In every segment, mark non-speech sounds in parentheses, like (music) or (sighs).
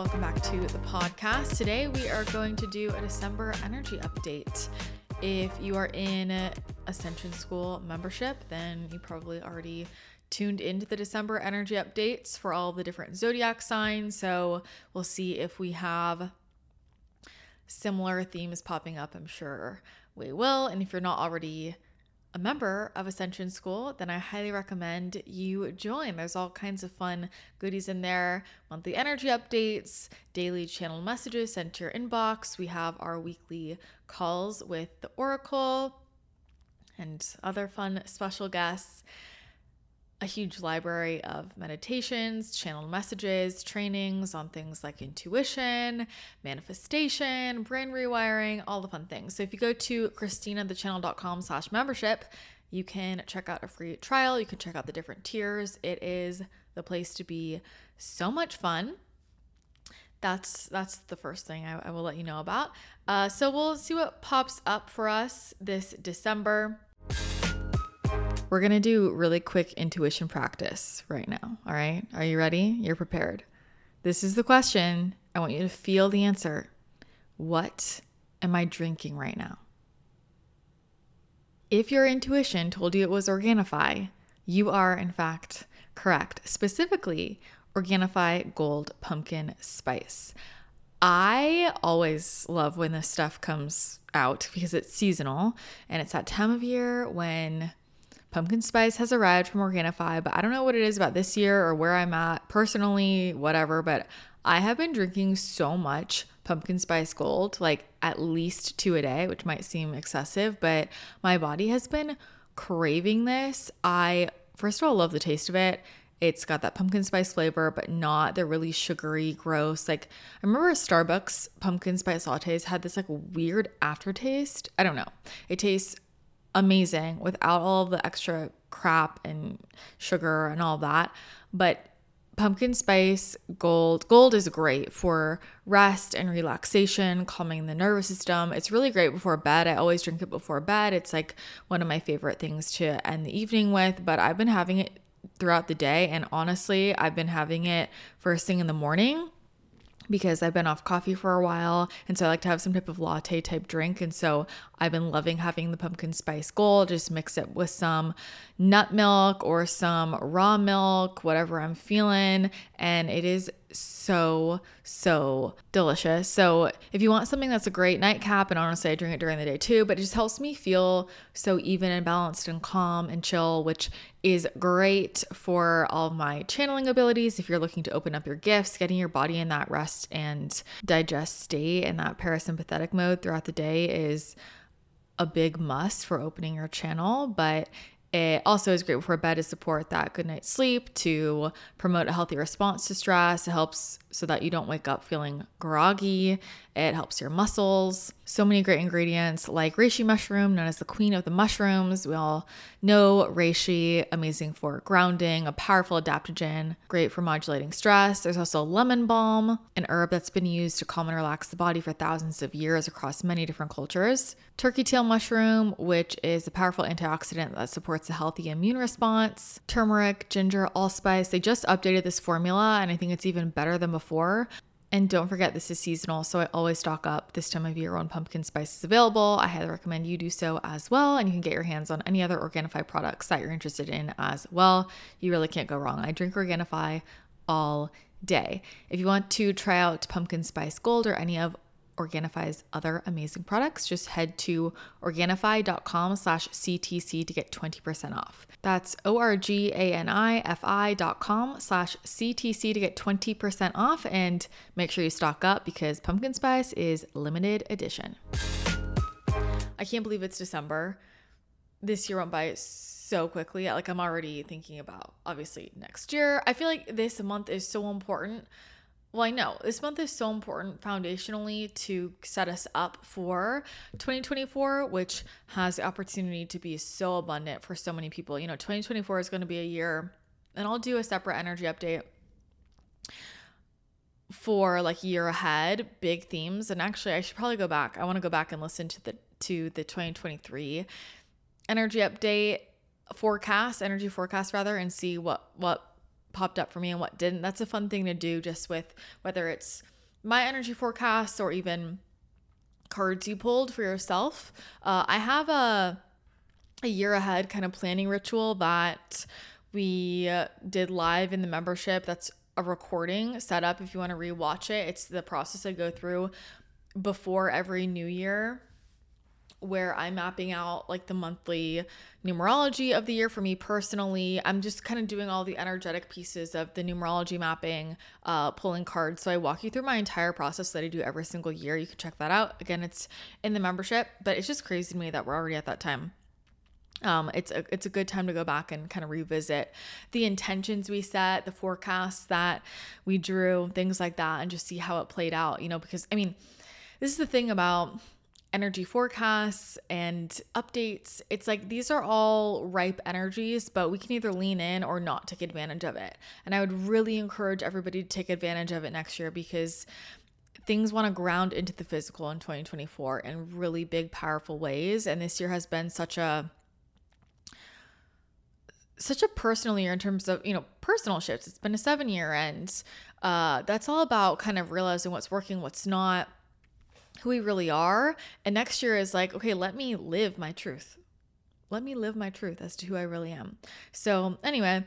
Welcome back to the podcast. Today we are going to do a December energy update. If you are in Ascension School membership, then you probably already tuned into the December energy updates for all the different zodiac signs. So we'll see if we have similar themes popping up. I'm sure we will. And if you're not already a member of Ascension School, then I highly recommend you join. There's all kinds of fun goodies in there monthly energy updates, daily channel messages sent to your inbox. We have our weekly calls with the Oracle and other fun special guests a huge library of meditations, channeled messages, trainings on things like intuition, manifestation, brain rewiring, all the fun things. So if you go to christinathechannel.com slash membership, you can check out a free trial. You can check out the different tiers. It is the place to be. So much fun. That's that's the first thing I, I will let you know about. Uh, so we'll see what pops up for us this December. We're going to do really quick intuition practice right now. All right. Are you ready? You're prepared. This is the question. I want you to feel the answer. What am I drinking right now? If your intuition told you it was Organifi, you are in fact correct. Specifically, Organifi Gold Pumpkin Spice. I always love when this stuff comes out because it's seasonal and it's that time of year when Pumpkin spice has arrived from Organifi, but I don't know what it is about this year or where I'm at personally, whatever. But I have been drinking so much pumpkin spice gold, like at least two a day, which might seem excessive, but my body has been craving this. I, first of all, love the taste of it. It's got that pumpkin spice flavor, but not the really sugary, gross. Like, I remember Starbucks pumpkin spice lattes had this like weird aftertaste. I don't know. It tastes amazing without all the extra crap and sugar and all that. But pumpkin spice gold gold is great for rest and relaxation calming the nervous system. It's really great before bed. I always drink it before bed. It's like one of my favorite things to end the evening with but i've been having it throughout the day and honestly i've been having it first thing in the morning because I've been off coffee for a while. And so I like to have some type of latte type drink. And so I've been loving having the pumpkin spice gold, just mix it with some nut milk or some raw milk, whatever I'm feeling. And it is so, so delicious. So, if you want something that's a great nightcap, and honestly, I drink it during the day too, but it just helps me feel so even and balanced and calm and chill, which is great for all my channeling abilities. If you're looking to open up your gifts, getting your body in that rest and digest state and that parasympathetic mode throughout the day is a big must for opening your channel, but it also is great before bed to support that good night's sleep, to promote a healthy response to stress. It helps so that you don't wake up feeling groggy. It helps your muscles. So many great ingredients like reishi mushroom, known as the queen of the mushrooms. We all know reishi, amazing for grounding, a powerful adaptogen, great for modulating stress. There's also lemon balm, an herb that's been used to calm and relax the body for thousands of years across many different cultures. Turkey tail mushroom, which is a powerful antioxidant that supports a healthy immune response. Turmeric, ginger, allspice. They just updated this formula, and I think it's even better than before. And don't forget, this is seasonal, so I always stock up this time of year when pumpkin spice is available. I highly recommend you do so as well. And you can get your hands on any other Organifi products that you're interested in as well. You really can't go wrong. I drink Organifi all day. If you want to try out pumpkin spice gold or any of Organifi's other amazing products, just head to organifi.com slash CTC to get 20% off. That's O-R-G-A-N-I-F-I dot com slash CTC to get 20% off and make sure you stock up because pumpkin spice is limited edition. I can't believe it's December. This year went by so quickly. Like I'm already thinking about obviously next year. I feel like this month is so important well, I know this month is so important foundationally to set us up for 2024, which has the opportunity to be so abundant for so many people. You know, 2024 is going to be a year, and I'll do a separate energy update for like year ahead, big themes. And actually, I should probably go back. I want to go back and listen to the to the 2023 energy update forecast, energy forecast rather, and see what what popped up for me and what didn't. That's a fun thing to do just with whether it's my energy forecasts or even cards you pulled for yourself. Uh, I have a a year ahead kind of planning ritual that we uh, did live in the membership. That's a recording set up if you want to rewatch it. It's the process I go through before every new year where I'm mapping out like the monthly numerology of the year for me personally. I'm just kind of doing all the energetic pieces of the numerology mapping, uh, pulling cards. So I walk you through my entire process that I do every single year. You can check that out. Again, it's in the membership, but it's just crazy to me that we're already at that time. Um, it's a it's a good time to go back and kind of revisit the intentions we set, the forecasts that we drew, things like that, and just see how it played out. You know, because I mean, this is the thing about energy forecasts and updates. It's like these are all ripe energies, but we can either lean in or not take advantage of it. And I would really encourage everybody to take advantage of it next year because things want to ground into the physical in 2024 in really big, powerful ways. And this year has been such a such a personal year in terms of you know personal shifts it's been a seven year and uh, that's all about kind of realizing what's working what's not who we really are. And next year is like okay let me live my truth. Let me live my truth as to who i really am. So anyway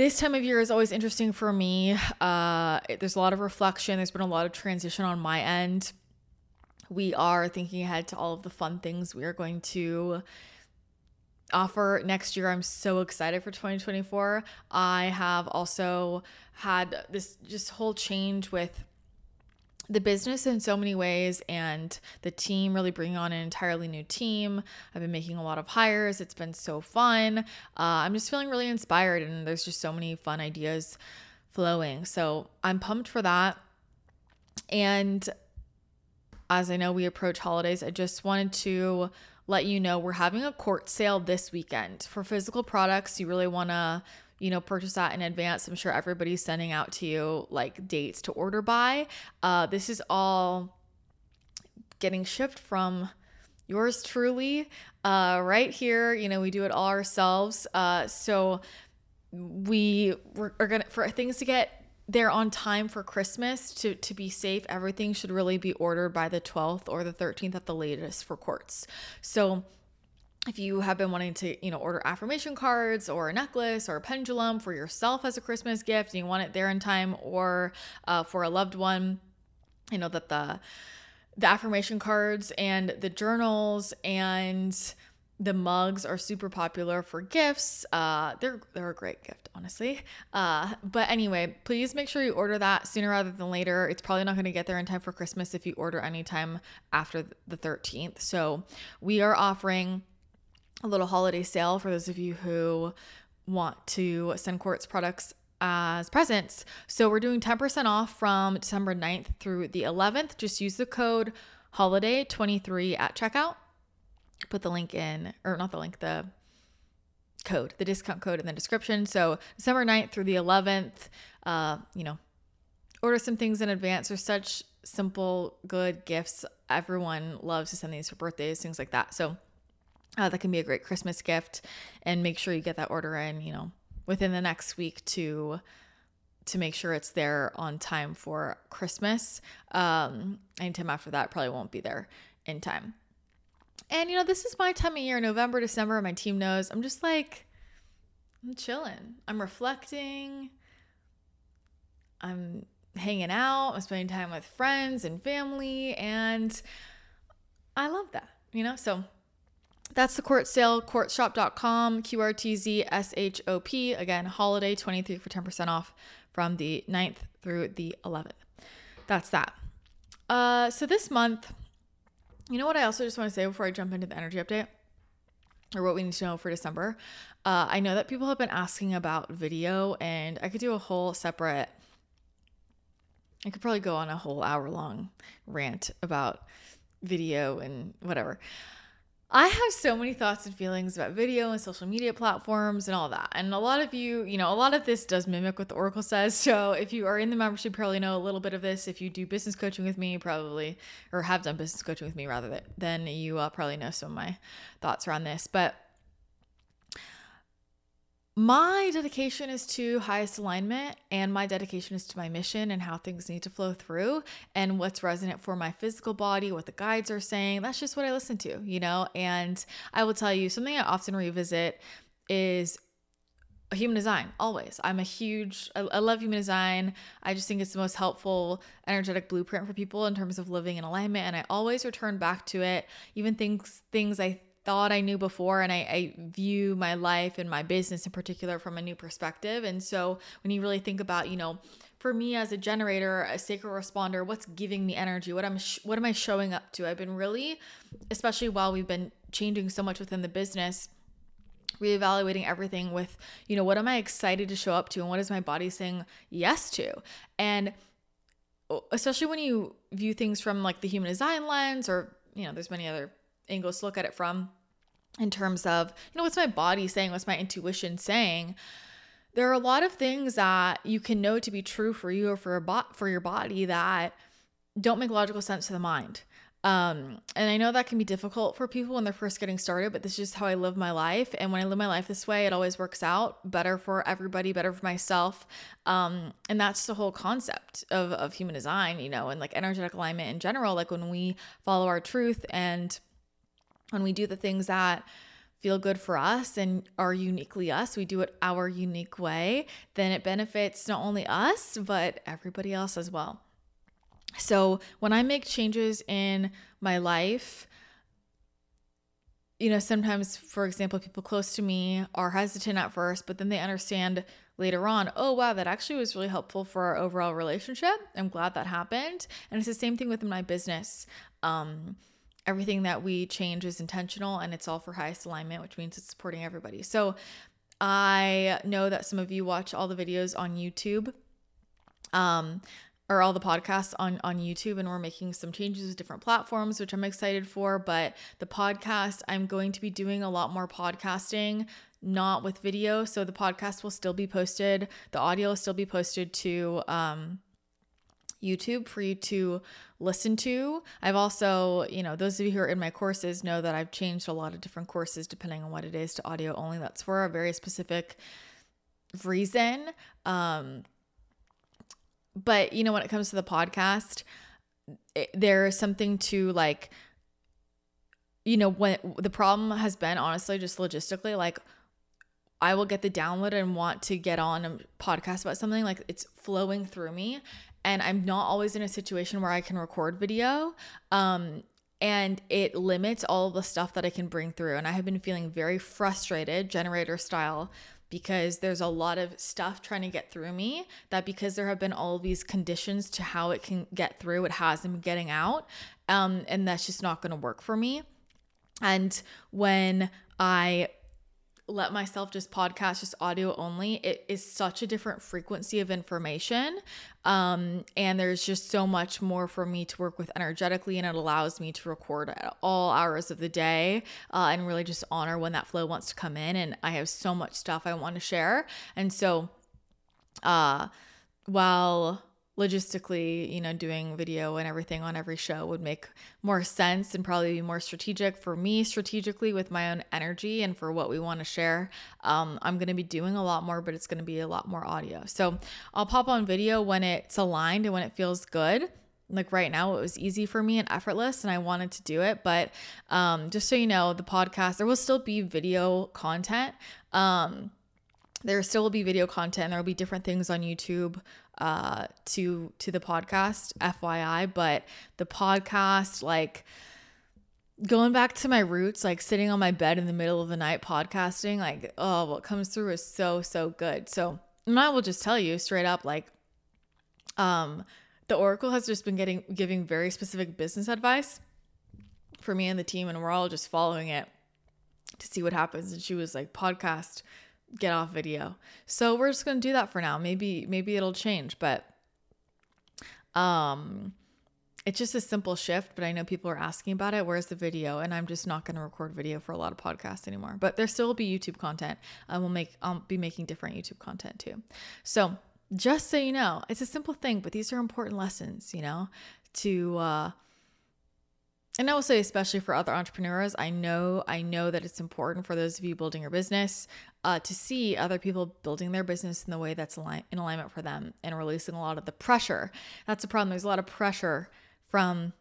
this time of year is always interesting for me. Uh, there's a lot of reflection. There's been a lot of transition on my end. We are thinking ahead to all of the fun things we are going to offer next year. I'm so excited for 2024. I have also had this just whole change with the business in so many ways and the team really bringing on an entirely new team. I've been making a lot of hires. It's been so fun. Uh, I'm just feeling really inspired and there's just so many fun ideas flowing. So I'm pumped for that. And as I know we approach holidays, I just wanted to let you know we're having a quartz sale this weekend for physical products. You really want to you know, purchase that in advance. I'm sure everybody's sending out to you like dates to order by. Uh, this is all getting shipped from yours truly uh, right here. You know, we do it all ourselves. Uh, so we are gonna for things to get they're on time for Christmas to to be safe. Everything should really be ordered by the 12th or the 13th at the latest for quartz. So if you have been wanting to, you know, order affirmation cards or a necklace or a pendulum for yourself as a Christmas gift and you want it there in time or uh, for a loved one, you know that the the affirmation cards and the journals and the mugs are super popular for gifts. Uh, they're they're a great gift, honestly. Uh, but anyway, please make sure you order that sooner rather than later. It's probably not going to get there in time for Christmas if you order anytime after the 13th. So we are offering a little holiday sale for those of you who want to send Quartz products as presents. So we're doing 10% off from December 9th through the 11th. Just use the code holiday23 at checkout put the link in, or not the link, the code, the discount code in the description. So December 9th through the 11th, uh, you know, order some things in advance. They're such simple, good gifts. Everyone loves to send these for birthdays, things like that. So uh, that can be a great Christmas gift. And make sure you get that order in, you know, within the next week to to make sure it's there on time for Christmas. Um, anytime after that probably won't be there in time. And you know, this is my time of year, November, December, my team knows. I'm just like I'm chilling. I'm reflecting. I'm hanging out, I'm spending time with friends and family, and I love that, you know? So that's the quartz sale, quartzshop.com, QRTZSHOP. Again, holiday 23 for 10% off from the 9th through the 11th. That's that. Uh, so this month, you know what I also just want to say before I jump into the energy update? Or what we need to know for December. Uh, I know that people have been asking about video, and I could do a whole separate, I could probably go on a whole hour long rant about video and whatever. I have so many thoughts and feelings about video and social media platforms and all that. And a lot of you, you know, a lot of this does mimic what the Oracle says. So if you are in the membership, probably know a little bit of this. If you do business coaching with me, probably, or have done business coaching with me rather, then you uh, probably know some of my thoughts around this. But my dedication is to highest alignment and my dedication is to my mission and how things need to flow through and what's resonant for my physical body what the guides are saying. That's just what i listen to you know? And i will tell you something i often revisit is human design always. I'm a huge I, I, love human design. I just think it's the most helpful energetic blueprint for people in terms of living in alignment and i always return back to it. Even things things i thought I knew before, and I, I, view my life and my business in particular from a new perspective. And so when you really think about, you know, for me as a generator, a sacred responder, what's giving me energy? What I'm sh- what am I showing up to? I've been really, especially while we've been changing so much within the business reevaluating everything with, you know, what am I excited to show up to and what is my body saying yes to? And especially when you view things from like the human design lens or, you know, there's many other angles to look at it from in terms of, you know, what's my body saying? What's my intuition saying? There are a lot of things that you can know to be true for you or for a bot for your body that don't make logical sense to the mind. Um, and I know that can be difficult for people when they're first getting started, but this is just how I live my life. And when I live my life this way, it always works out better for everybody, better for myself. Um, and that's the whole concept of, of human design, you know, and like energetic alignment in general. Like when we follow our truth and when we do the things that feel good for us and are uniquely us, we do it our unique way, then it benefits not only us, but everybody else as well. So when I make changes in my life, you know, sometimes, for example, people close to me are hesitant at first, but then they understand later on, oh, wow, that actually was really helpful for our overall relationship. I'm glad that happened. And it's the same thing with my business. Um, everything that we change is intentional and it's all for highest alignment, which means it's supporting everybody. So I know that some of you watch all the videos on YouTube. Um, or all the podcasts on on YouTube and we're making some changes with different platforms which I'm excited for but the podcast I'm going to be doing a lot more podcasting not with video so the podcast will still be posted the audio will still be posted to um YouTube for you to listen to. I've also, you know, those of you who are in my courses know that I've changed a lot of different courses depending on what it is to audio only. That's for a very specific reason. Um, but, you know, when it comes to the podcast, it, there is something to like, you know, when the problem has been honestly just logistically, like, I will get the download and want to get on a podcast about something like it's flowing through me and I'm not always in a situation where I can record video. Um, and it limits all the stuff that I can bring through. And I have been feeling very frustrated, generator style, because there's a lot of stuff trying to get through me that because there have been all these conditions to how it can get through, it hasn't been getting out. Um, and that's just not going to work for me. And when I let myself just podcast just audio only it is such a different frequency of information um, and there's just so much more for me to work with energetically and it allows me to record at all hours of the day uh, and really just honor when that flow wants to come in and i have so much stuff i want to share. And so uh while logistically, you know, doing video and everything on every show would make more sense and probably be more strategic for me strategically with my own energy and for what we want to share. Um, I'm going to be doing a lot more, but it's going to be a lot more audio. So I'll pop on video when it's aligned and when it feels good like right now it was easy for me and effortless and i wanted to do it but um, just so you know the podcast there will still be video content um, there still will be video content there will be different things on youtube uh, to to the podcast, FYI. But the podcast, like going back to my roots, like sitting on my bed in the middle of the night podcasting, like oh, what comes through is so so good. So and I will just tell you straight up, like, um, the Oracle has just been getting giving very specific business advice for me and the team, and we're all just following it to see what happens. And she was like, podcast get off video. So we're just going to do that for now. Maybe maybe it'll change, but um it's just a simple shift, but I know people are asking about it. Where's the video? And I'm just not going to record video for a lot of podcasts anymore. But there still will be YouTube content. I will make I'll be making different YouTube content too. So just so you know, it's a simple thing, but these are important lessons, you know, to uh and I will say, especially for other entrepreneurs, I know I know that it's important for those of you building your business uh, to see other people building their business in the way that's in alignment for them and releasing a lot of the pressure. That's the problem. There's a lot of pressure from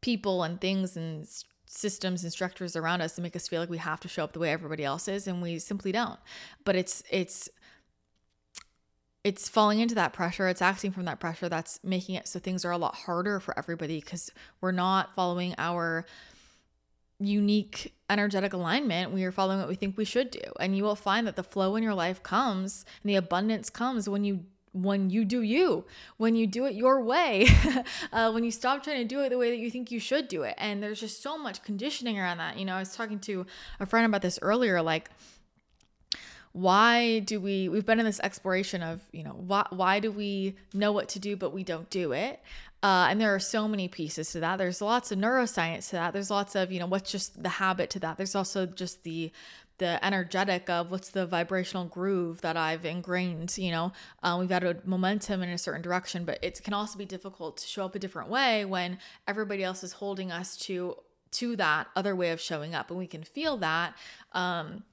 people and things and systems and structures around us to make us feel like we have to show up the way everybody else is, and we simply don't. But it's it's it's falling into that pressure it's acting from that pressure that's making it so things are a lot harder for everybody because we're not following our unique energetic alignment we are following what we think we should do. And you will find that the flow in your life comes and the abundance comes when you when you do you when you do it your way (laughs) uh, when you stop trying to do it the way that you think you should do it. And there's just so much conditioning around that. You know i was talking to a friend about this earlier like why do we we've been in this exploration of you know why why do we know what to do but we don't do it? Uh, and there are so many pieces to that. There's lots of neuroscience to that. There's lots of you know what's just the habit to that. There's also just the the energetic of what's the vibrational groove that I've ingrained, you know, um, we've got a momentum in a certain direction, but it can also be difficult to show up a different way when everybody else is holding us to to that other way of showing up and we can feel that. Um,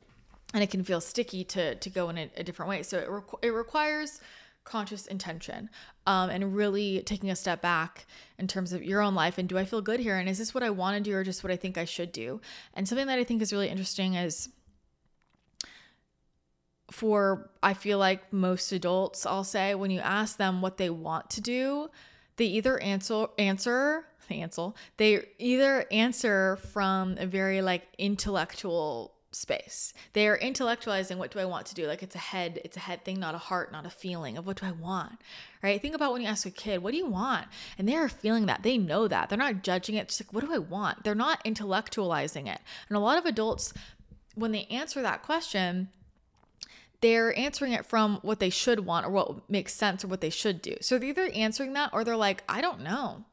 and it can feel sticky to to go in a, a different way. So it requ- it requires conscious intention um, and really taking a step back in terms of your own life and do I feel good here and is this what I want to do or just what I think I should do? And something that I think is really interesting is for I feel like most adults I'll say when you ask them what they want to do, they either answer answer they (laughs) answer they either answer from a very like intellectual space. They are intellectualizing what do I want to do? Like it's a head, it's a head thing, not a heart, not a feeling of what do I want. Right? Think about when you ask a kid, what do you want? And they are feeling that. They know that. They're not judging it. Just like, what do I want? They're not intellectualizing it. And a lot of adults, when they answer that question, they're answering it from what they should want or what makes sense or what they should do. So they're either answering that or they're like, I don't know.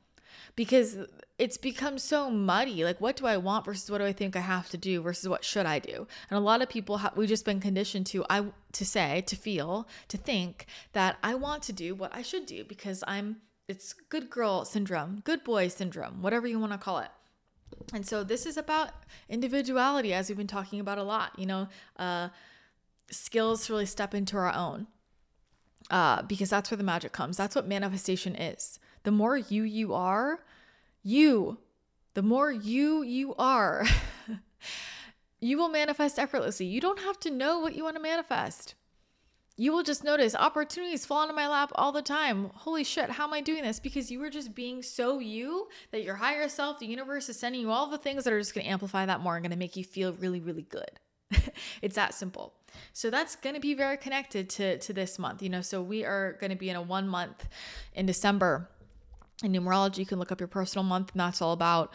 Because it's become so muddy. Like, what do I want versus what do I think I have to do versus what should I do? And a lot of people have we've just been conditioned to I to say, to feel, to think that I want to do what I should do because I'm it's good girl syndrome, good boy syndrome, whatever you want to call it. And so this is about individuality, as we've been talking about a lot. You know, uh, skills really step into our own, uh, because that's where the magic comes. That's what manifestation is. The more you you are, you, the more you you are, (laughs) you will manifest effortlessly. You don't have to know what you want to manifest. You will just notice opportunities fall into my lap all the time. Holy shit, how am I doing this? Because you are just being so you that your higher self, the universe is sending you all the things that are just going to amplify that more and going to make you feel really, really good. (laughs) it's that simple. So that's going to be very connected to to this month. You know, so we are going to be in a 1 month in December in numerology, you can look up your personal month, and that's all about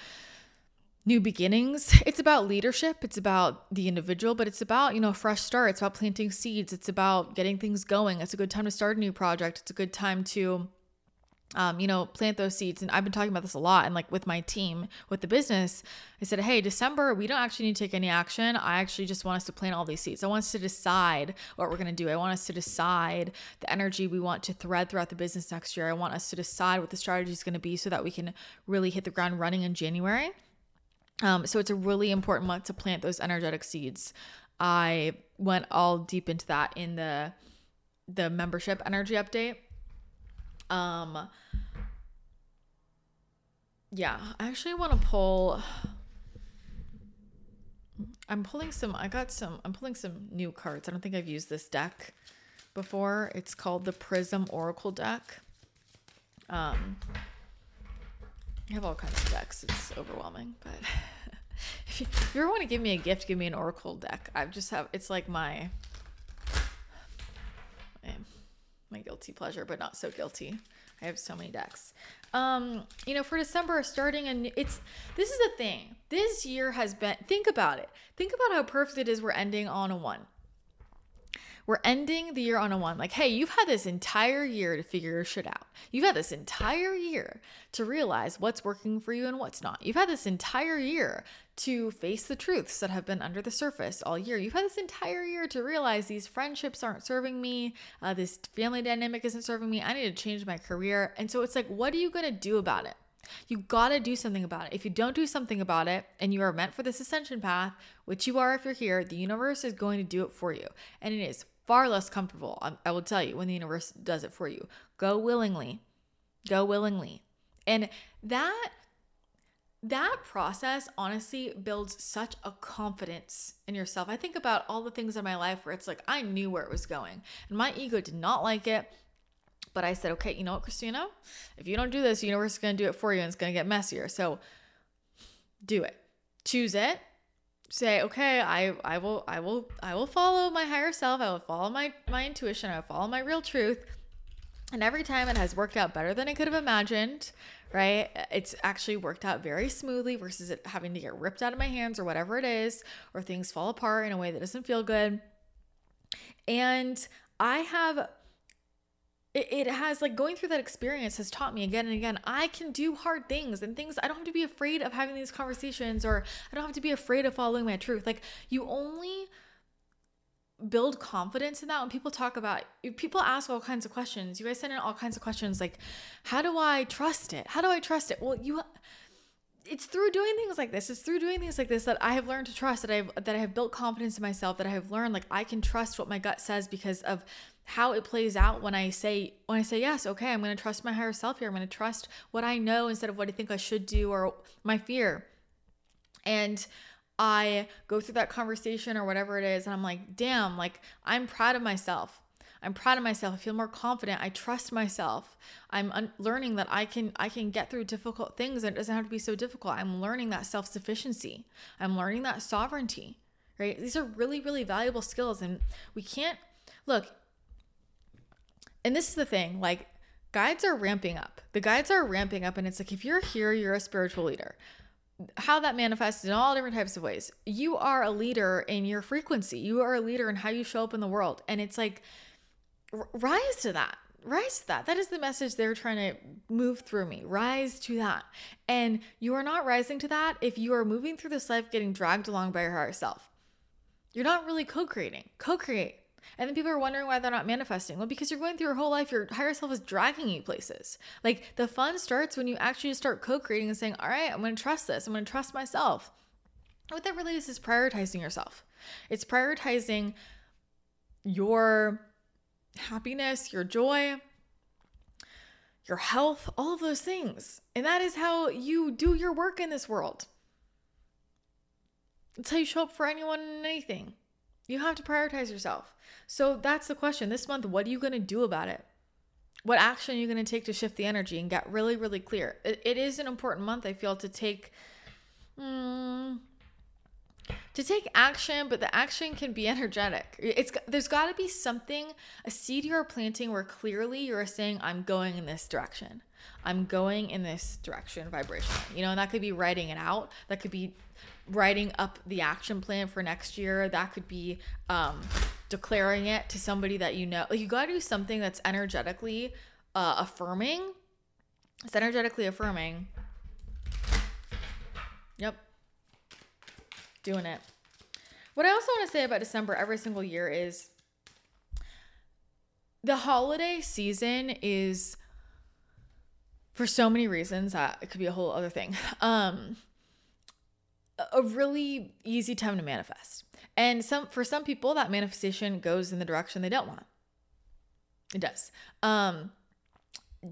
new beginnings. (laughs) It's about leadership, it's about the individual, but it's about, you know, fresh start. It's about planting seeds, it's about getting things going. It's a good time to start a new project. It's a good time to um, you know, plant those seeds. And I've been talking about this a lot. And like with my team, with the business, I said, hey, December, we don't actually need to take any action. I actually just want us to plant all these seeds. I want us to decide what we're going to do. I want us to decide the energy we want to thread throughout the business next year. I want us to decide what the strategy is going to be so that we can really hit the ground running in January. Um, so it's a really important month to plant those energetic seeds. I went all deep into that in the the membership energy update um yeah, I actually want to pull I'm pulling some I got some I'm pulling some new cards. I don't think I've used this deck before. It's called the Prism Oracle deck. Um I have all kinds of decks. It's overwhelming, but (laughs) if you, if you ever want to give me a gift, give me an Oracle deck. I've just have it's like my my guilty pleasure, but not so guilty. I have so many decks. Um, you know, for December, starting and it's this is the thing. This year has been. Think about it. Think about how perfect it is. We're ending on a one. We're ending the year on a one. Like, hey, you've had this entire year to figure your shit out. You've had this entire year to realize what's working for you and what's not. You've had this entire year to face the truths that have been under the surface all year. You've had this entire year to realize these friendships aren't serving me. Uh, this family dynamic isn't serving me. I need to change my career. And so it's like, what are you going to do about it? You got to do something about it. If you don't do something about it and you are meant for this ascension path, which you are if you're here, the universe is going to do it for you. And it is far less comfortable, I will tell you, when the universe does it for you. Go willingly. Go willingly. And that that process honestly builds such a confidence in yourself. I think about all the things in my life where it's like I knew where it was going and my ego did not like it. But I said, okay, you know what, Christina? If you don't do this, the universe is going to do it for you and it's going to get messier. So do it. Choose it. Say, okay, I, I will, I will, I will follow my higher self. I will follow my, my intuition. I will follow my real truth. And every time it has worked out better than I could have imagined, right? It's actually worked out very smoothly versus it having to get ripped out of my hands or whatever it is, or things fall apart in a way that doesn't feel good. And I have it, it has like going through that experience has taught me again and again I can do hard things and things I don't have to be afraid of having these conversations or I don't have to be afraid of following my truth. Like you only build confidence in that when people talk about people ask all kinds of questions you guys send in all kinds of questions like how do i trust it how do i trust it well you it's through doing things like this it's through doing things like this that i have learned to trust that i've that i have built confidence in myself that i have learned like i can trust what my gut says because of how it plays out when i say when i say yes okay i'm going to trust my higher self here i'm going to trust what i know instead of what i think i should do or my fear and I go through that conversation or whatever it is, and I'm like, damn, like I'm proud of myself. I'm proud of myself. I feel more confident. I trust myself. I'm un- learning that I can I can get through difficult things and it doesn't have to be so difficult. I'm learning that self-sufficiency. I'm learning that sovereignty. Right? These are really really valuable skills and we can't look and this is the thing, like guides are ramping up. The guides are ramping up and it's like if you're here, you're a spiritual leader how that manifests in all different types of ways. You are a leader in your frequency. You are a leader in how you show up in the world. And it's like, rise to that. Rise to that. That is the message they're trying to move through me. Rise to that. And you are not rising to that if you are moving through this life getting dragged along by your higher self. You're not really co creating. And then people are wondering why they're not manifesting. Well, because you're going through your whole life, your higher self is dragging you places. Like the fun starts when you actually start co creating and saying, all right, I'm going to trust this. I'm going to trust myself. What that really is is prioritizing yourself. It's prioritizing your happiness, your joy, your health, all of those things. And that is how you do your work in this world. It's how you show up for anyone and anything. You have to prioritize yourself. So that's the question. This month, what are you going to do about it? What action are you going to take to shift the energy and get really, really clear? it, it is an important month, I feel, to take. Mm, to take action, but the action can be energetic. It's there's got to be something, a seed you are planting where clearly you're saying, "I'm going in this direction. I'm going in this direction." Vibration, you know, and that could be writing it out. That could be writing up the action plan for next year. That could be um, declaring it to somebody that you know. You got to do something that's energetically uh, affirming. It's energetically affirming. Yep. Doing it. What I also want to say about December every single year is the holiday season is for so many reasons that it could be a whole other thing. (laughs) Um a really easy time to manifest. And some for some people that manifestation goes in the direction they don't want. It does. Um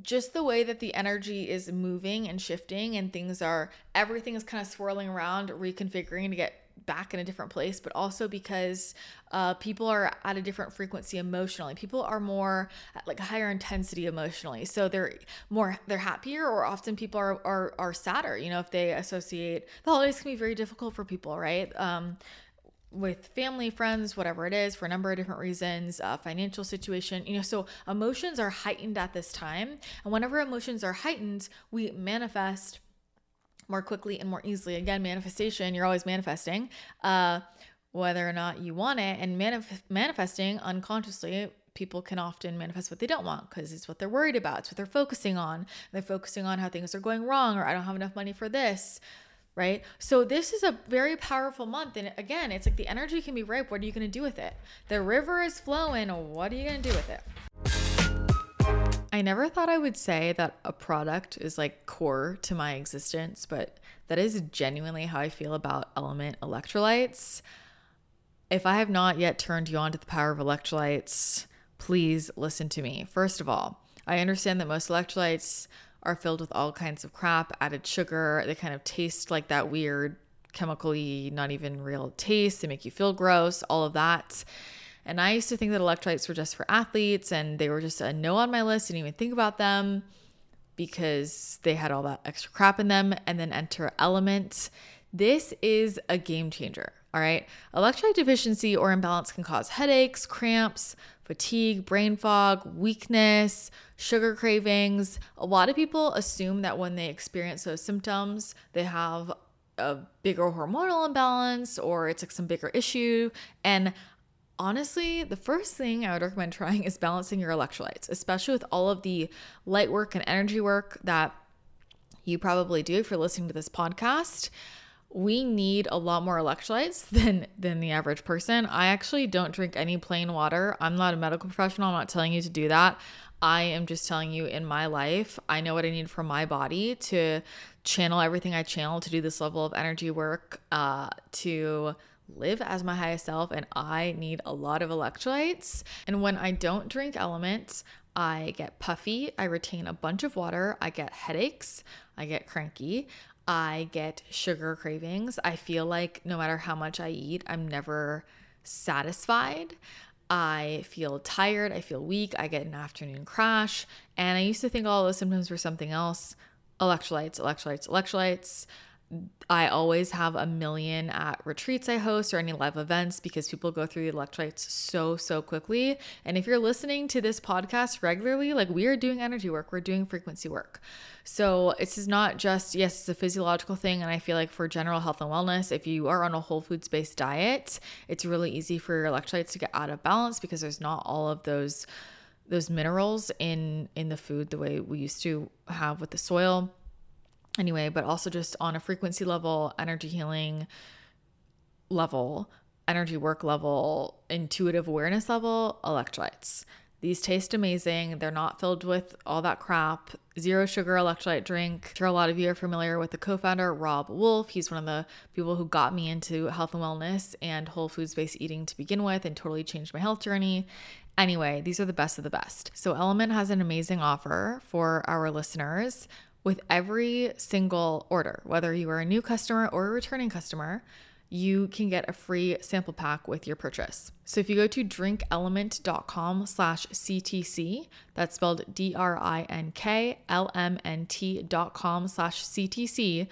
just the way that the energy is moving and shifting and things are everything is kind of swirling around, reconfiguring to get back in a different place, but also because uh, people are at a different frequency emotionally. People are more like higher intensity emotionally, so they're more they're happier, or often people are are are sadder. You know, if they associate the holidays can be very difficult for people, right? Um, with family, friends, whatever it is, for a number of different reasons, uh, financial situation, you know, so emotions are heightened at this time. And whenever emotions are heightened, we manifest more quickly and more easily. Again, manifestation, you're always manifesting, uh, whether or not you want it. And manif- manifesting unconsciously, people can often manifest what they don't want because it's what they're worried about, it's what they're focusing on. They're focusing on how things are going wrong, or I don't have enough money for this. Right. So, this is a very powerful month. And again, it's like the energy can be ripe. What are you going to do with it? The river is flowing. What are you going to do with it? I never thought I would say that a product is like core to my existence, but that is genuinely how I feel about element electrolytes. If I have not yet turned you on to the power of electrolytes, please listen to me. First of all, I understand that most electrolytes are filled with all kinds of crap, added sugar. They kind of taste like that weird, chemically, not even real taste. They make you feel gross, all of that. And I used to think that electrolytes were just for athletes and they were just a no on my list. Didn't even think about them because they had all that extra crap in them. And then enter Element. This is a game changer. All right. Electrolyte deficiency or imbalance can cause headaches, cramps, fatigue, brain fog, weakness, sugar cravings. A lot of people assume that when they experience those symptoms, they have a bigger hormonal imbalance or it's like some bigger issue. And honestly, the first thing I would recommend trying is balancing your electrolytes, especially with all of the light work and energy work that you probably do if you're listening to this podcast we need a lot more electrolytes (laughs) than than the average person. I actually don't drink any plain water. I'm not a medical professional. I'm not telling you to do that. I am just telling you in my life, I know what I need from my body to channel everything I channel to do this level of energy work, uh, to live as my highest self. And I need a lot of electrolytes. And when I don't drink elements, I get puffy, I retain a bunch of water, I get headaches, I get cranky, I get sugar cravings. I feel like no matter how much I eat, I'm never satisfied. I feel tired. I feel weak. I get an afternoon crash. And I used to think all those symptoms were something else electrolytes, electrolytes, electrolytes. I always have a million at retreats I host or any live events because people go through the electrolytes so, so quickly. And if you're listening to this podcast regularly, like we are doing energy work, we're doing frequency work. So this is not just, yes, it's a physiological thing. And I feel like for general health and wellness, if you are on a whole foods based diet, it's really easy for your electrolytes to get out of balance because there's not all of those those minerals in in the food the way we used to have with the soil anyway, but also just on a frequency level, energy healing level, energy work level, intuitive awareness level, electrolytes. These taste amazing. They're not filled with all that crap. Zero sugar electrolyte drink. I'm sure a lot of you are familiar with the co founder, Robb Wolf. He's one of the people who got me into health and wellness and whole foods based eating to begin with and totally changed my health journey. Anyway, these are the best of the best. So, Element has an amazing offer for our listeners with every single order, whether you are a new customer or a returning customer, you can get a free sample pack with your purchase. So if you go to drinkelement.com slash CTC, that's spelled D-R-I-N-K-L-M-N-T dot com slash CTC,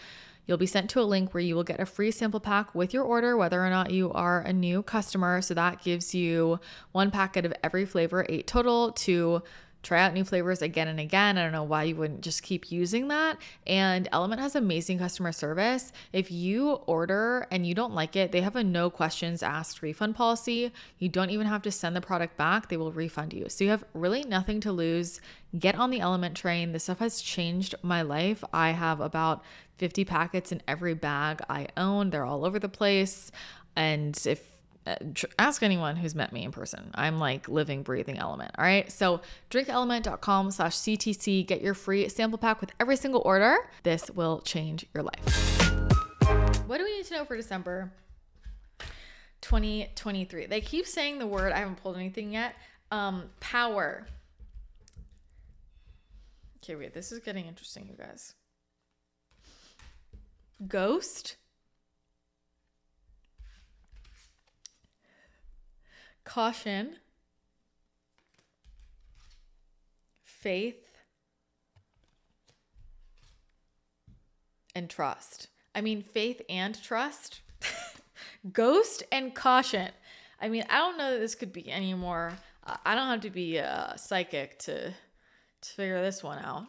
you'll be sent to a link where you will get a free sample pack with your order, whether or not you are a new customer. So that gives you one packet of every flavor, eight total, to try out new flavors again and again. I don't know why you wouldn't just keep using that. And Element has amazing customer service. If you order and you don't like it, they have a no questions asked refund policy. You don't even have to send the product back, they will refund you. So you have really nothing to lose. Get on the Element train. This stuff has changed my life. I have about 50 packets in every bag I own, they're all over the place. And if ask anyone who's met me in person. I'm like living, breathing element. All right. So drinkelement.com slash CTC. Get your free sample pack with every single order. This will change your life. What do we need to know for December 2023? They keep saying the word. I haven't pulled anything yet. Um, power. Okay, wait. This is getting interesting, you guys. Ghost caution, faith, and trust. I mean, faith and trust, (laughs) ghost and caution. I mean, I don't know that this could be any more. Uh, I don't have to be a psychic to to figure this one out.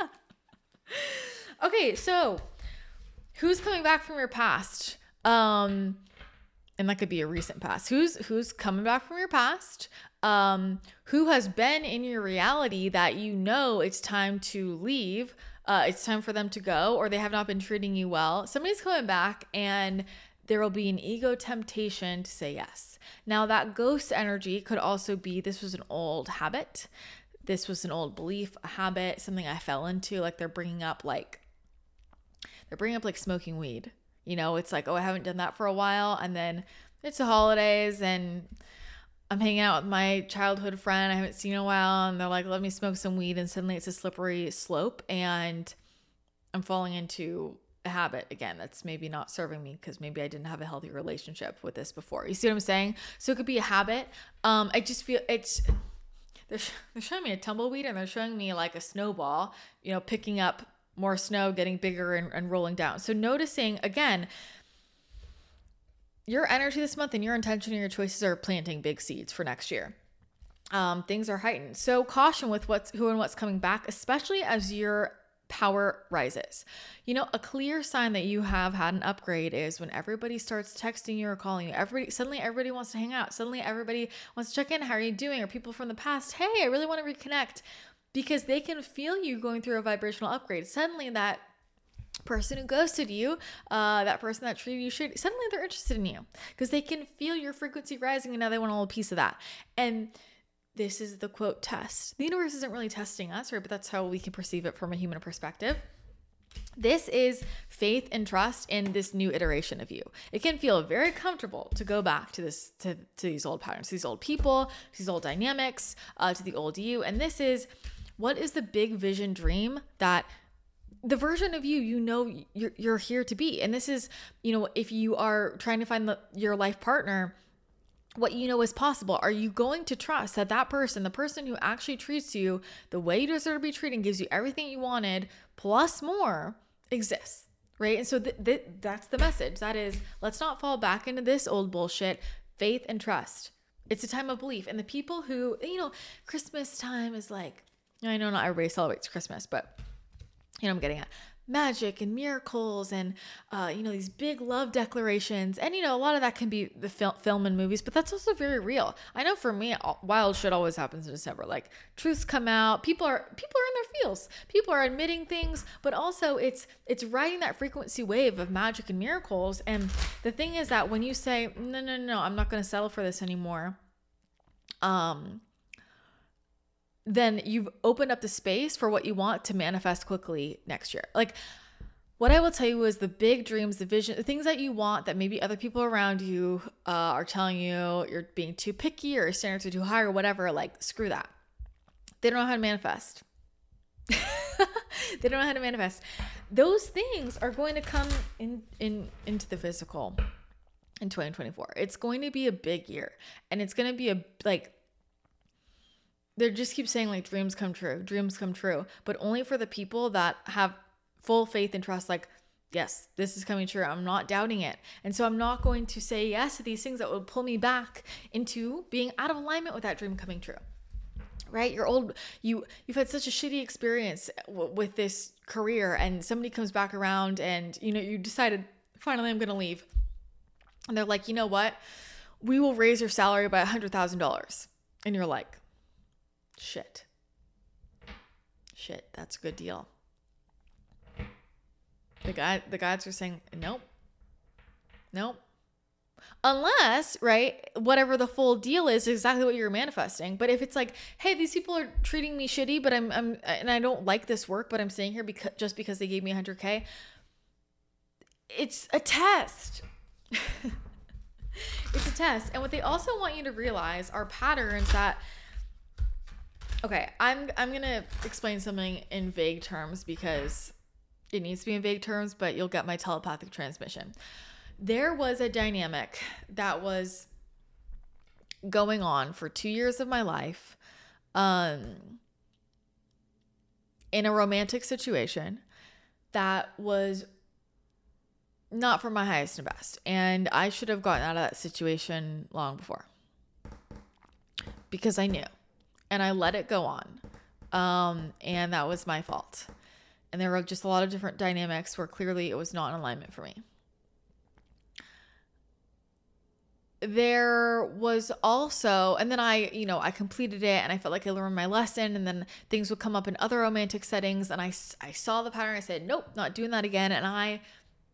(laughs) okay, so who's coming back from your past? Um, and that could be a recent past who's who's coming back from your past um who has been in your reality that you know it's time to leave uh it's time for them to go or they have not been treating you well somebody's coming back and there will be an ego temptation to say yes now that ghost energy could also be this was an old habit this was an old belief, a habit, something I fell into. Like they're bringing up like they're bringing up like smoking weed. You know, it's like, oh, I haven't done that for a while, and then it's the holidays and I'm hanging out with my childhood friend I haven't seen in a while, and they're like, let me smoke some weed, and suddenly it's a slippery slope, and I'm falling into a habit again that's maybe not serving me because maybe I didn't have a healthy relationship with this before. You see what I'm saying? So it could be a habit. Um, I just feel it's they're, they're showing me a tumbleweed and they're showing me like a snowball, you know, picking up more snow, getting bigger and, and rolling down. So noticing again, your energy this month and your intention and your choices are planting big seeds for next year. Um, things are heightened. So caution with what's who and what's coming back, especially as your power rises. You know, a clear sign that you have had an upgrade is when everybody starts texting you or calling you. Everybody suddenly everybody wants to hang out. Suddenly everybody wants to check in. How are you doing? Or people from the past, hey, I really want to reconnect because they can feel you going through a vibrational upgrade. Suddenly that person who ghosted you, uh, that person that treated you shitty, suddenly they're interested in you because they can feel your frequency rising and now they want a little piece of that. And this is the quote test. The universe isn't really testing us, right? But that's how we can perceive it from a human perspective. This is faith and trust in this new iteration of you. It can feel very comfortable to go back to this to, to these old patterns, these old people, these old dynamics, uh, to the old you. And this is what is the big vision dream that the version of you you know you're, you're here to be? And this is you know if you are trying to find the, your life partner what you know is possible. Are you going to trust that that person the person who actually treats you the way you deserve to be treated gives you everything you wanted plus more exists right? And so th- th- that's the message. That is let's not fall back into this old bullshit. Faith and trust. It's a time of belief. And the people who you know christmas time is like i know not everybody celebrates christmas but you know, I'm getting at magic and miracles and uh, you know these big love declarations. And you know a lot of that can be the fil- film and movies but that's also very real. I know for me wild shit always happens in december. Like truths come out. People are people are in their feels. People are admitting things but also it's it's riding that frequency wave of magic and miracles. And the thing is that when you say no no no i'm not going to settle for this anymore um then you've opened up the space for what you want to manifest quickly next year. Like what I will tell you is the big dreams, the vision, the things that you want that maybe other people around you uh, are telling you you're being too picky or standards are too high or whatever. Like screw that. They don't know how to manifest. (laughs) they don't know how to manifest. Those things are going to come in, in into the physical in 2024. It's going to be a big year, and it's going to be a like they just keep saying like dreams come true, dreams come true, but only for the people that have full faith and trust like yes, this is coming true. I'm not doubting it. And so I'm not going to say yes to these things that would pull me back into being out of alignment with that dream coming true. Right? You're old you you've had such a shitty experience w- with this career and somebody comes back around and you know you decided finally I'm going to leave. And they're like, "You know what? We will raise your salary by a $100,000." And you're like, Shit. Shit, that's a good deal. The guy the gods are saying, Nope. Nope. Unless, right, whatever the full deal is, exactly what you're manifesting. But if it's like, hey, these people are treating me shitty, but I'm, I'm, and I don't like this work, but I'm staying here because just because they gave me 100k, it's a test. (laughs) it's a test. And what they also want you to realize are patterns that Okay, I'm I'm gonna explain something in vague terms because it needs to be in vague terms, but you'll get my telepathic transmission. There was a dynamic that was going on for two years of my life, um, in a romantic situation that was not for my highest and best, and I should have gotten out of that situation long before because I knew and I let it go on. Um, and that was my fault. And there were just a lot of different dynamics where clearly it was not in alignment for me. There was also, and then I, you know, I completed it and I felt like I learned my lesson. And then things would come up in other romantic settings. And I, I saw the pattern. I said, nope, not doing that again. And I,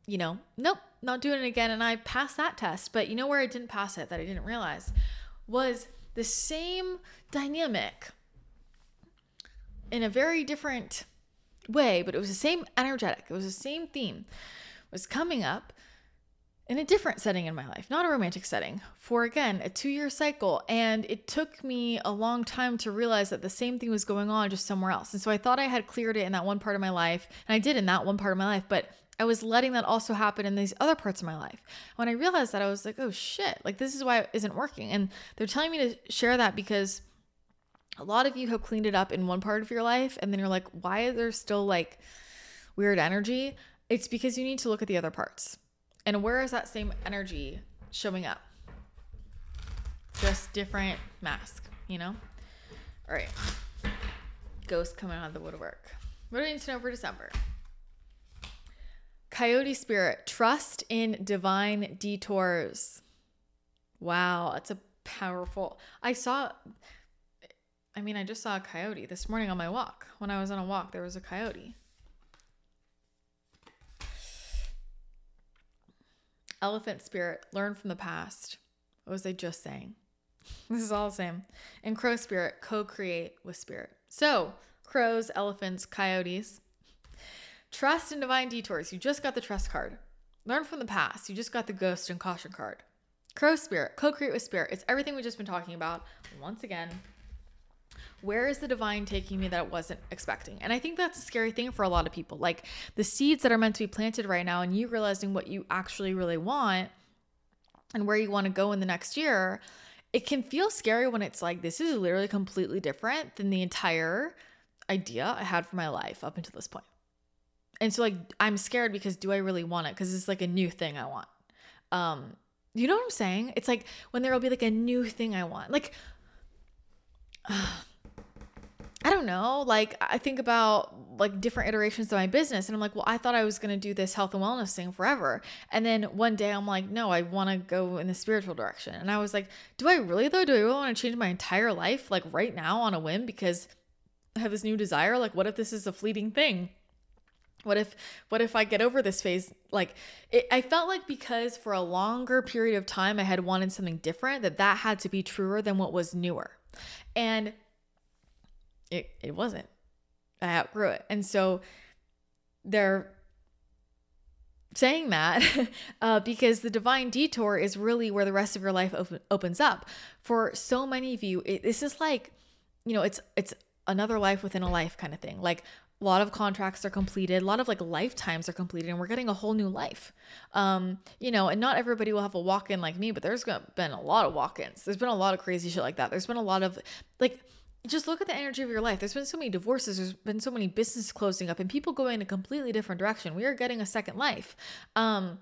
you know, nope, not doing it again. And I passed that test. But you know where I didn't pass it that I didn't realize was the same dynamic in a very different way, but it was the same energetic. It was the same theme. It was coming up in a different setting in my life, not a romantic setting, for again, a two year cycle. And it took me a long time to realize that the same thing was going on just somewhere else. And so I thought I had cleared it in that one part of my life, and I did in that one part of my life, but I was letting that also happen in these other parts of my life. When I realized that, I was like, oh shit, like this is why it isn't working. And they're telling me to share that because a lot of you have cleaned it up in one part of your life, and then you're like, why is there still like weird energy? It's because you need to look at the other parts and where is that same energy showing up? Just different mask, you know? All right. Ghost coming out of the woodwork. What do I need to know for December? Coyote spirit, trust in divine detours. Wow, that's a powerful. I saw I mean, I just saw a coyote this morning on my walk. When I was on a walk, there was a coyote. Elephant spirit, learn from the past. What was I just saying? (laughs) This is all the same. And crow spirit, co create with spirit. So, crows, elephants, coyotes. Trust in divine detours. You just got the trust card. Learn from the past. You just got the ghost and caution card. Crow spirit, co create with spirit. It's everything we've just been talking about. Once again, where is the divine taking me that it wasn't expecting? And I think that's a scary thing for a lot of people. Like the seeds that are meant to be planted right now, and you realizing what you actually really want and where you want to go in the next year, it can feel scary when it's like, this is literally completely different than the entire idea I had for my life up until this point. And so, like, I'm scared because do I really want it? Because it's like a new thing I want. Um, you know what I'm saying? It's like when there will be like a new thing I want. Like, (sighs) I don't know. Like I think about like different iterations of my business and I'm like, well, I thought I was to do this health and wellness thing forever. And then one day I'm like, no, I want to go in the spiritual direction. And I was like, do I really though? Do I really want to change my entire life like right now on a whim because I have this new desire? Like what if this is a fleeting thing? What if what if I get over this phase? Like it, I felt like because for a longer period of time I had wanted something different that that had to be truer than what was newer. And it, it wasn't. I outgrew it. And so they're saying that (laughs) uh, because the divine detour is really where the rest of your life op- opens up. For so many of you, it, this is like, you know, it's it's another life within a life kind of thing. Like a lot of contracts are completed, a lot of like lifetimes are completed, and we're getting a whole new life. Um, you know, and not everybody will have a walk in like me, but there's been a lot of walk ins. There's been a lot of crazy shit like that. There's been a lot of like just look at the energy of your life. There's been so many divorces, there's been so many businesses closing up, and people going in a completely different direction. We are getting a second life. Um,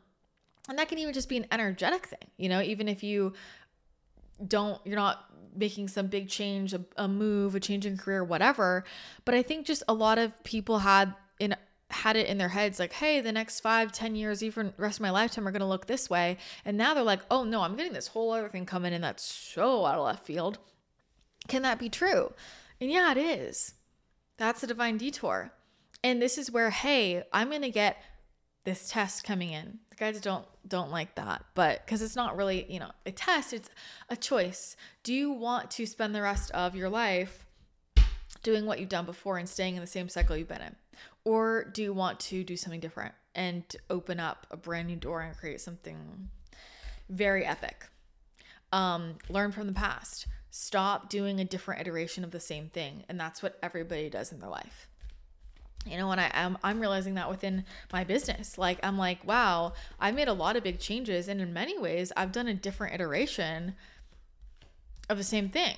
and that can even just be an energetic thing, you know, even if you don't, you're not making some big change, a, a move, a change in career, whatever. But I think just a lot of people had in had it in their heads like, hey, the next five, ten years, even rest of my lifetime are gonna look this way. And now they're like, oh no, I'm getting this whole other thing coming in that's so out of left field. Can that be true? And yeah, it is. That's a divine detour. And this is where, hey, I'm going to get this test coming in. The guys don't don't like that, but because it's not really, you know, a test, it's a choice. Do you want to spend the rest of your life doing what you've done before and staying in the same cycle you've been in? Or do you want to do something different and open up a brand new door and create something very epic? Um, learn from the past stop doing a different iteration of the same thing and that's what everybody does in their life you know and i am i'm realizing that within my business like i'm like wow i've made a lot of big changes and in many ways i've done a different iteration of the same thing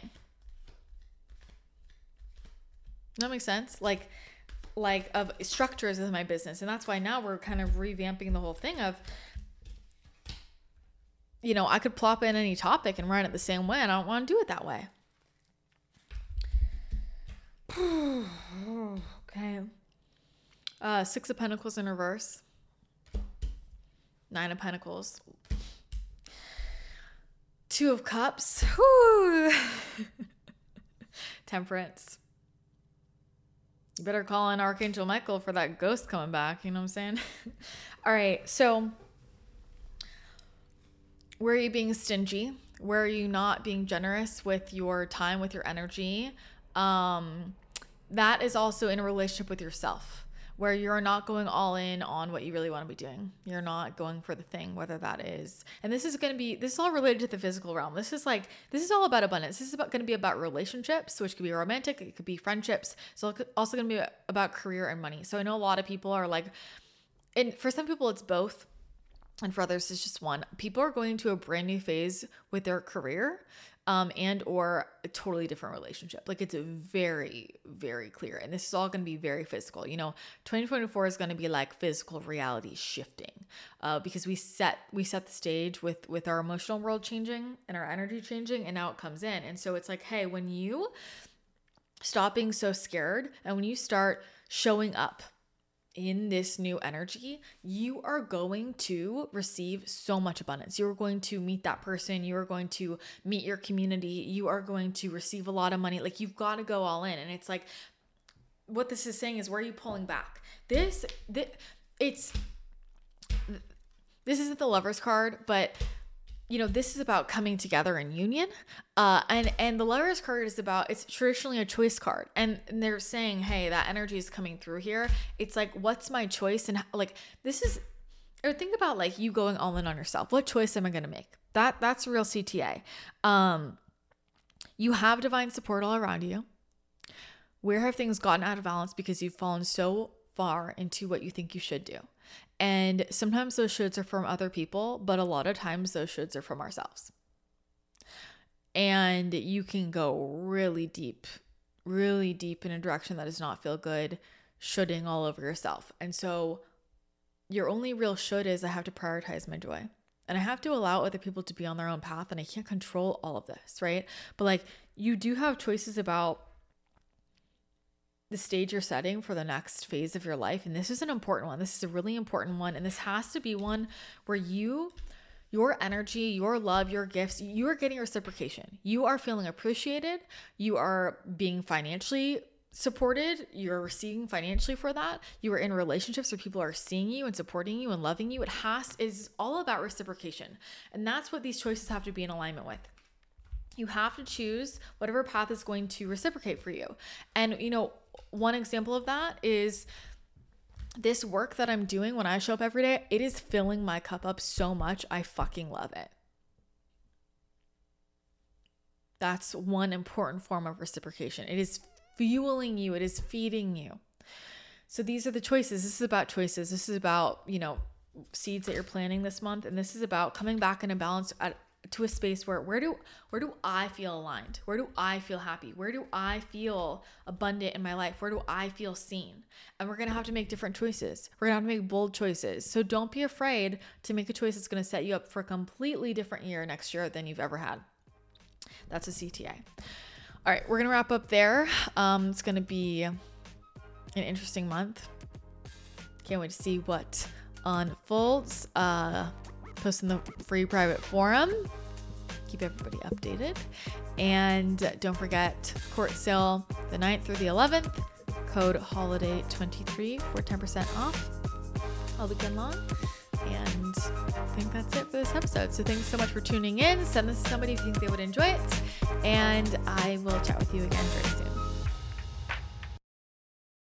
that makes sense like like of structures of my business and that's why now we're kind of revamping the whole thing of you know, I could plop in any topic and run it the same way, and I don't want to do it that way. (sighs) okay. Uh, Six of Pentacles in reverse. Nine of Pentacles. Two of Cups. (laughs) Temperance. You better call in Archangel Michael for that ghost coming back. You know what I'm saying? (laughs) All right. So where are you being stingy? Where are you not being generous with your time, with your energy? Um, that is also in a relationship with yourself where you're not going all in on what you really want to be doing. You're not going for the thing, whether that is, and this is going to be, this is all related to the physical realm. This is like, this is all about abundance. This is about going to be about relationships, which could be romantic, it could be friendships. So also going to be about career and money. So I know a lot of people are like, and for some people it's both and for others it's just one people are going to a brand new phase with their career um, and or a totally different relationship. Like it's very very clear. And this is all going to be very physical. You know 2024 is going to be like physical reality shifting uh, because we set we set the stage with with our emotional world changing and our energy changing and now it comes in. And so it's like hey when you stop being so scared and when you start showing up in this new energy, you are going to receive so much abundance. You're going to meet that person. You are going to meet your community. You are going to receive a lot of money. Like you've got to go all in. And it's like, what this is saying is, where are you pulling back? This, this it's, this isn't the lover's card, but you know this is about coming together in union uh and and the lovers card is about it's traditionally a choice card and, and they're saying hey that energy is coming through here. It's like what's my choice and like this is or think about like you going all in on yourself. What choice am i going to make? That that's a real cta um you have divine support all around you. Where have things gotten out of balance? Because you've fallen so far into what you think you should do and sometimes those shoulds are from other people, but a lot of times those shoulds are from ourselves. And you can go really deep, really deep in a direction that does not feel good, shoulding all over yourself. And so your only real should is I have to prioritize my joy. And I have to allow other people to be on their own path, and I can't control all of this, right? But like, you do have choices about the stage you're setting for the next phase of your life. And this is an important one. This is a really important one. And this has to be one where you, your energy, your love, your gifts, you are getting reciprocation. You are feeling appreciated. You are being financially supported. You're receiving financially for that. You are in relationships where people are seeing you and supporting you and loving you. It has is all about reciprocation. And that's what these choices have to be in alignment with you have to choose whatever path is going to reciprocate for you. And, you know, one example of that is this work that I'm doing when I show up every day, it is filling my cup up so much. I fucking love it. That's one important form of reciprocation. It is fueling you, it is feeding you. So these are the choices. This is about choices. This is about, you know, seeds that you're planting this month and this is about coming back in a balance at to a space where where do where do I feel aligned? Where do I feel happy? Where do I feel abundant in my life? Where do I feel seen? And we're going to have to make different choices. We're going to have to make bold choices. So don't be afraid to make a choice that's going to set you up for a completely different year next year than you've ever had. That's a CTA. All right, we're going to wrap up there. Um, it's going to be an interesting month. Can't wait to see what unfolds. Uh, post in the free private forum. Keep everybody updated. And don't forget, quartz sale the 9th through the 11th. Code HOLIDAY23 for 10% off all weekend long. And I think that's it for this episode. So thanks so much for tuning in. Send this to somebody if you think they would enjoy it. And I will chat with you again very soon.